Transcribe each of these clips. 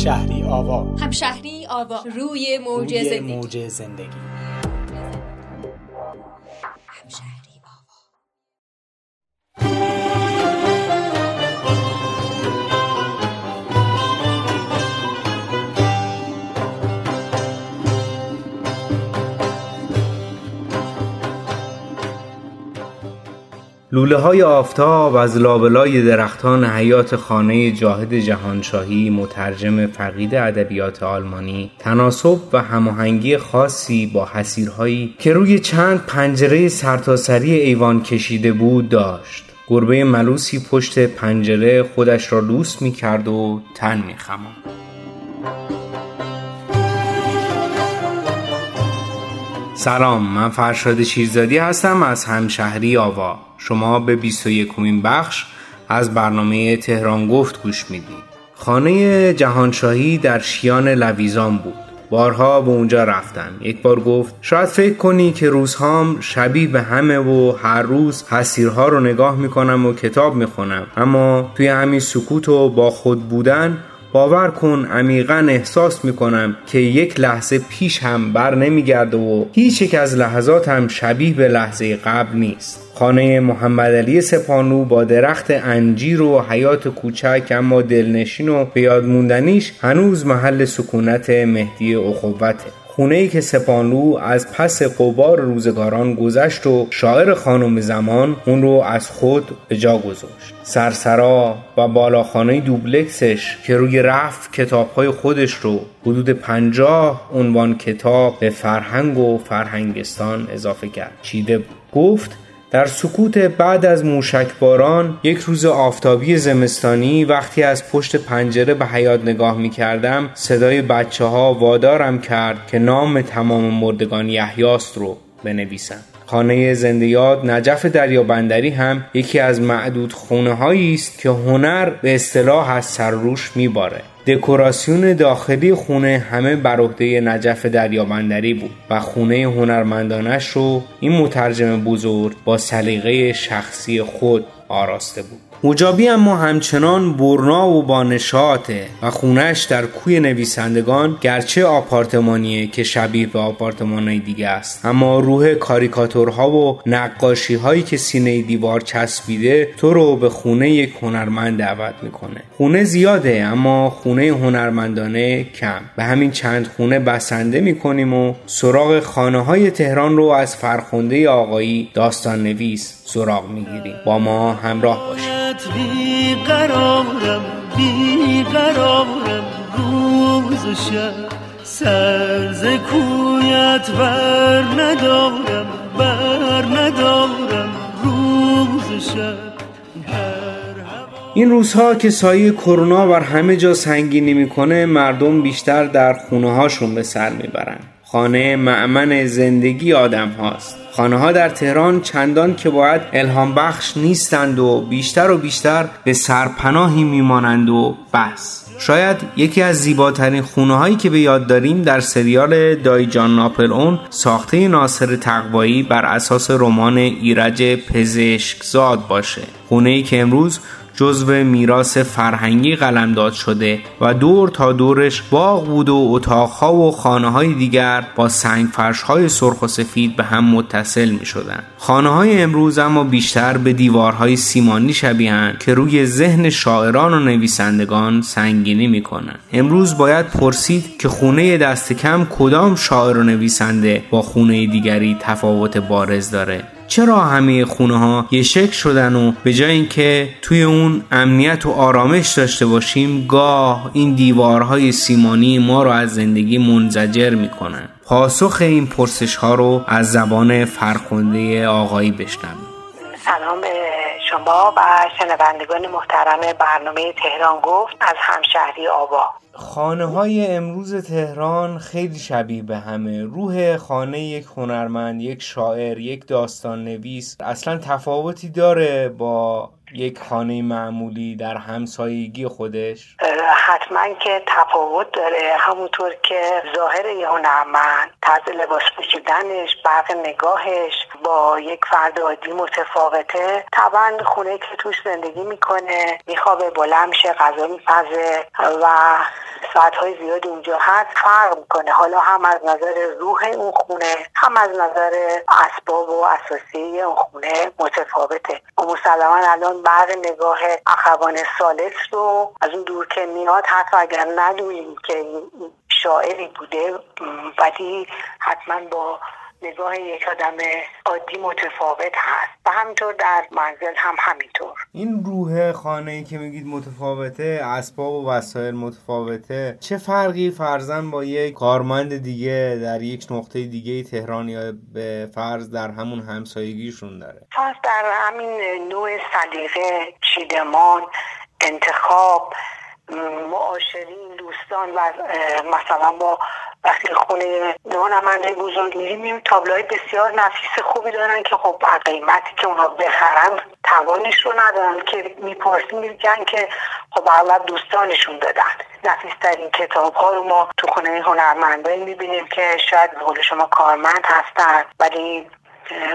همشهری آوا. همشهری آوا. روی موج زندگی. موج زندگی. لوله های آفتاب از لابلای درختان حیات خانه جاهد جهانشاهی مترجم فقید ادبیات آلمانی تناسب و هماهنگی خاصی با حسیرهایی که روی چند پنجره سرتاسری ایوان کشیده بود داشت گربه ملوسی پشت پنجره خودش را لوس می کرد و تن می خمان. سلام من فرشاد شیرزادی هستم از همشهری آوا. شما به 21 کمین بخش از برنامه تهران گفت گوش می‌دید خانه جهانشاهی در شیان لویزان بود. بارها به اونجا رفتم. یک بار گفت شاید فکر کنی که روزهام شبیه به همه و هر روز حسیرها رو نگاه می‌کنم و کتاب می‌خونم. اما توی همین سکوت و با خود بودن باور کن عمیقا احساس می‌کنم که یک لحظه پیش هم بر نمیگرده و هیچ یک از لحظات هم شبیه به لحظه قبل نیست. خانه محمد علی سپانو با درخت انجیر و حیات کوچک اما دلنشین و به یاد موندنیش هنوز محل سکونت مهدی اخوته. خونه ای که سپانلو از پس قبار روزگاران گذشت و شاعر خانم زمان اون رو از خود به جا گذاشت. سرسرا و بالاخانه دوبلکسش که روی رفت کتابهای خودش رو حدود پنجاه عنوان کتاب به فرهنگ و فرهنگستان اضافه کرد. چیده بود. گفت در سکوت بعد از موشکباران یک روز آفتابی زمستانی وقتی از پشت پنجره به حیات نگاه می کردم صدای بچه ها وادارم کرد که نام تمام مردگان یحیاست رو بنویسم. خانه زنده یاد نجف دریابندری هم یکی از معدود خونه است که هنر به اصطلاح از سر روش میباره. دکوراسیون داخلی خونه همه بر عهده نجف دریابندری بود و خونه هنرمندانش رو این مترجم بزرگ با سلیقه شخصی خود آراسته بود. مجابی اما همچنان برنا و با نشاطه و خونش در کوی نویسندگان گرچه آپارتمانیه که شبیه به آپارتمانهای دیگه است. اما روح کاریکاتورها و نقاشی هایی که سینه دیوار چسبیده تو رو به خونه یک هنرمند دعوت می‌کنه. خونه زیاده اما خونه هنرمندانه کم. به همین چند خونه بسنده می‌کنیم و سراغ خانه های تهران رو از فرخنده آقایی داستان نویس سراغ می‌گیریم. با ما همراه باشید. بیقرارم بیقرارم روز و شب. سرز کویت بر ندارم بر ندارم روز شب. این روزها که سایه کرونا بر همه جا سنگینی می‌کنه مردم بیشتر در خونه هاشون به سر می‌برن. خانه معمن زندگی آدم هاست. خانه ها در تهران چندان که باید الهام بخش نیستند و بیشتر و بیشتر به سرپناهی میمانند و بس. شاید یکی از زیباترین خونه هایی که به یاد داریم در سریال دایجان ناپل اون ساخته ناصر تقوایی بر اساس رمان ایرج پزشکزاد باشه. خونه ای که امروز جزو میراث فرهنگی قلمداد شده و دور تا دورش باغ بود و اتاقها و خانه های دیگر با سنگ فرش های سرخ و سفید به هم متصل می شدن. خانه های امروز اما بیشتر به دیوارهای سیمانی شبیهن که روی ذهن شاعران و نویسندگان سنگینی می کنن. امروز باید پرسید که خونه دست کم کدام شاعر و نویسنده با خونه دیگری تفاوت بارز داره چرا همه خونه ها یه شکل شدن و به جای اینکه توی اون امنیت و آرامش داشته باشیم گاه این دیوارهای سیمانی ما رو از زندگی منزجر می‌کنن. پاسخ این پرسش ها رو از زبان فرخنده آقایی بشنویم. سلام به شما و شنوندگان محترم برنامه تهران گفت از همشهری آبا خانه های امروز تهران خیلی شبیه به همه. روح خانه یک هنرمند یک شاعر یک داستان نویس اصلا تفاوتی داره با یک خانه معمولی در همسایگی خودش؟ حتما که تفاوت داره. همونطور که ظاهر یه هنرمند طرز لباس پوشیدنش برق نگاهش با یک فرد عادی متفاوته. طبعا خونه که توش زندگی می‌کنه میخوابه بلند میشه غذا میپزه و ساعتهای زیاد اونجا هست فرق می‌کنه. حالا هم از نظر روح اون خونه هم از نظر اسباب و اساسی اون خونه متفاوته. و مسلما الان برق نگاه اخوان سالس رو از اون دور که میاد حتی اگر ندونیم که شاعری بوده ولی حتما با نگاه یک آدم عادی متفاوت هست و همینطور در منزل هم همینطور. این روح خانه ای که میگید متفاوته اسباب و وسایل متفاوته چه فرقی فرزن با یک کارمند دیگه در یک نقطه دیگه تهران یا به فرض در همون همسایگیشون داره؟ فرض در همین نوع سلیقه چیدمان انتخاب معاشرین دوستان و مثلا با وقتی خونه نماینده بزرگ میریم تابلوهای بسیار نفیس خوبی دارن که خب قیمتی که اونا بخرن توانش رو ندارن که می‌پرسیم میگن که خب اغلب دوستانشون دادن. نفیسترین کتاب ها رو ما تو خونه هنرمندایی می‌بینیم که شاید به شما کارمند هستن ولی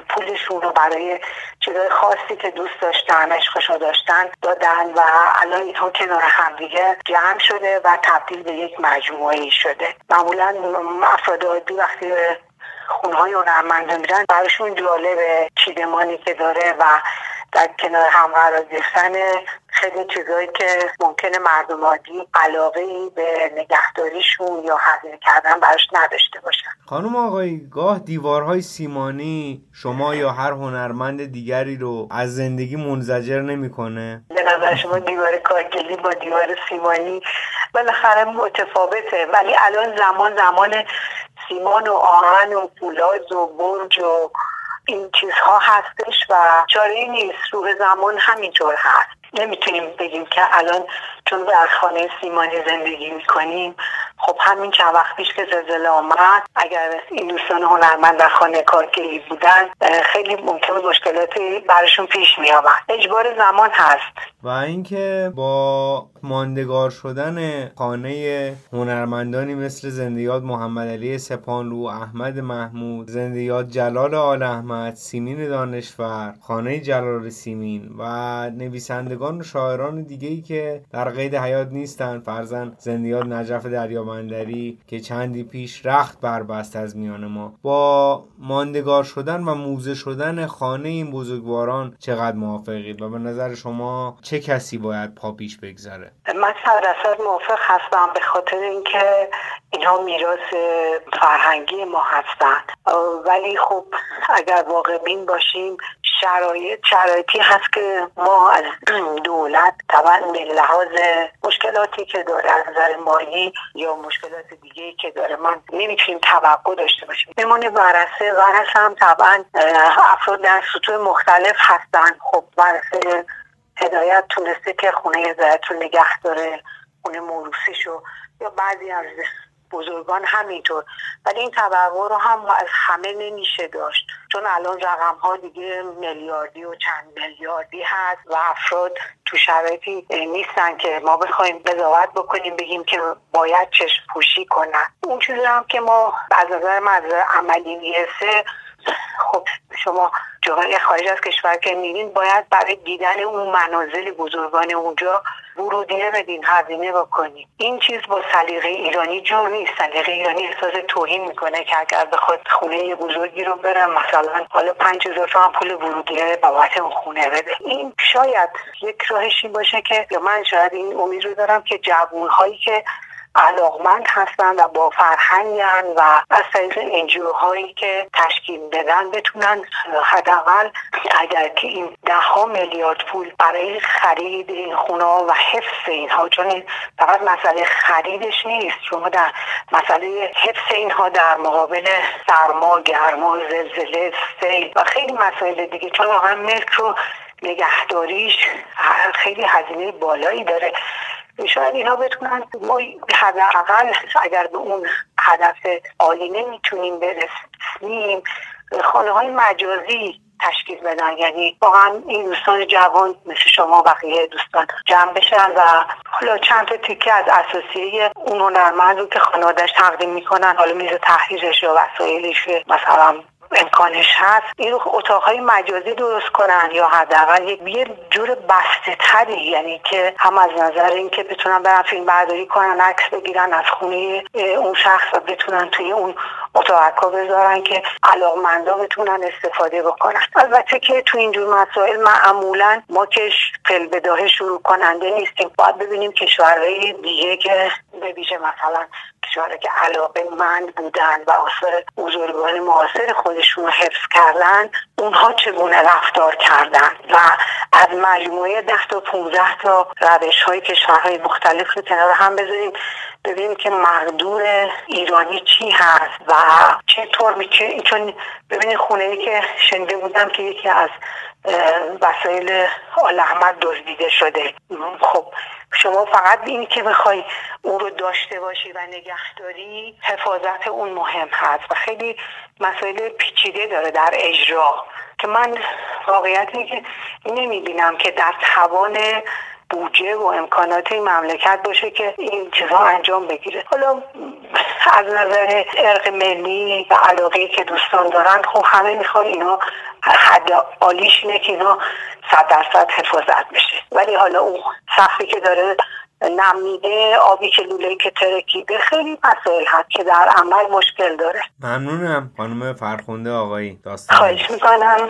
پولشون رو برای چیزای خاصی که دوست داشتن عشقش داشتن دادن و الان اینها کنار همدیگه جمع شده و تبدیل به یک مجموعه شده. معمولا افراد عادی وقتی خونه های هنرمنده میرن براشون جالب چیدمانی که داره و در کنار هم قرار گرفتن خیلی چیزایی که ممکنه مردم عادی علاقه ای به نگهداریشون یا هزینه کردن براش نداشته باشن. خانم آقای گاه دیوارهای سیمانی شما یا هر هنرمند دیگری رو از زندگی منزجر نمی‌کنه؟ به نظر شما دیوار کارگلی با دیوار سیمانی بالاخره متفاوته ولی الان زمان زمان سیمان و آهن و فولاد و برج و این چیزها هستش و چاره نیست روح زمان همینطور هست. نمی‌تونیم بگیم که الان چون در خانه سیمانی زندگی می‌کنیم خب همین چند وقت پیش که زلزله آمد اگر این دوستان هنرمند در خانه کارگری بودن خیلی ممکن مشکلاتی براشون پیش می اجبار زمان هست. و اینکه با ماندگار شدن خانه هنرمندانی مثل زندیات محمد علی سپانلو احمد محمود زندیات جلال آل احمد سیمین دانشور خانه جلال سیمین و نویسندگان و شاعران دیگه که در قید حیات نیستن. فرزن زندیات نجف دریابندری که چندی پیش رخت بربست از میان ما. با ماندگار شدن و موزه شدن خانه این بزرگواران چقدر موافقید و به نظر شما چه کسی باید پا پیش بگذاره؟ من صد موافق هستم به خاطر اینکه اینها میراث فرهنگی ما هستند ولی خب اگر واقع بین باشیم شرایط شرایطی هست که ما از دولت طبعا به لحاظ مشکلاتی که داره از نظر مالی یا مشکلات دیگه که داره من نمی‌تونیم توقع داشته باشیم. میمونه ورسه ورسه هم طبعا افراد در سطوح مختلف هستن خب ورسه هدایت تونسته که خونه هدایت رو نگه داره خونه موروسیشو یا بعضی از بزرگان همینطور. ولی این توقع رو هم از همه نمیشه داشت. چون الان رقم ها دیگه میلیاردی و چند میلیاردی هست و افراد تو شرایطی نیستن که ما بخوایم قضاوت بکنیم بگیم که باید چشم پوشی کنن. اون هم که ما از نظر عملی می‌رسه خب شما جاهای خارج از کشور که میرین باید برای دیدن اون منازل بزرگان اونجا ورودیه بدین هزینه بکنین این چیز با سلیقه ایرانی جور نیست. سلیقه ایرانی احساس توهین می‌کنه که اگر بخواد خونه بزرگی رو برم مثلا حالا پنج هزار تومن پول ورودیه بابت اون خونه بده. این شاید یک راهشی باشه که من شاید این امید رو دارم که جوون که علاقمند هستند و با فرهنگن و از طریق انجیو هایی که تشکیل بدن بتونن حداقل اگر که این ده ها میلیارد پول برای خرید این خونه و حفظ اینها چون فقط مسئله خریدش نیست شما در مسئله حفظ اینها در مقابل سرما گرما زلزله سیل و خیلی مسائل دیگه چون واقعا ملک رو نگهداریش خیلی هزینه بالایی داره. شاید اینا بتونن ما حداقل اگر به اون هدف عالی نمی‌تونیم برسیم خانه های مجازی تشکیل بدن. یعنی واقعا این دوستان جوان مثل شما بقیه دوستان جمع بشن و حالا چند تا تیکه از اساسیه اون هنرمند رو که خانوادش تقدیم می‌کنن حالا میز تحریرش یا وسایلش مثلا امکانش هست. این اتاقهای مجازی درست کنن یا حداقل یه جور بسته تری یعنی که هم از نظر اینکه بتونن برن فیلم برداری کنن عکس بگیرن از خونه اون شخص و بتونن توی اون اتاقا بذارن که علاقمندا بتونن استفاده بکنن. البته که تو اینجور مسائل معمولا ما که فل بداهه شروع کننده نیستیم. باید ببینیم کشورهای دیگه که به ویژه مثلا کشورهایی که علاقه من بودن و آثار بزرگان معاصر خودشون حفظ کردن اونها چگونه رفتار کردن؟ و از مجموعه ده تا 15 تا روش های کشورهای مختلف رو کنار هم بذاریم. ببینیم که مقدور ایرانی چی هست و چطور میشه چون ببینید خونه ای که شنیده بودم که یکی از وسایل آل احمد دزدیده شده. خب شما فقط اینی که بخوای اون رو داشته باشی و نگهداری حفاظت اون مهم هست. و خیلی مسائل پیچیده داره در اجرا. که من واقعیت که نمی‌بینم که در توان بودجه و امکانات این مملکت باشه که این چیزها انجام بگیره. حالا از نظر ارق ملی و علاقه که دوستان دارن خب همه می‌خوان اینا حد عالیش اینه که اینا صد درصد حفاظت بشه. ولی حالا اون سختی که داره نمیده آبی که لوله که ترکیده خیلی مسائل هست که در عمل مشکل داره. ممنونم خانم فرخونده آقایی. داستان خواهش می‌کنم.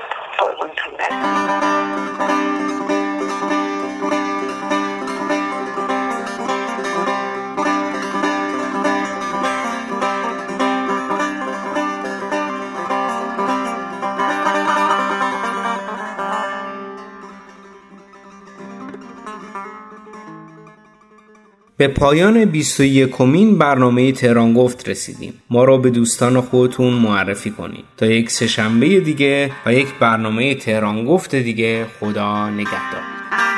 به پایان 21 کمین برنامه تهران گفت رسیدیم. ما را به دوستان خودتون معرفی کنید. تا یک سهشنبه دیگه و یک برنامه تهران گفت دیگه خدا نگهدار.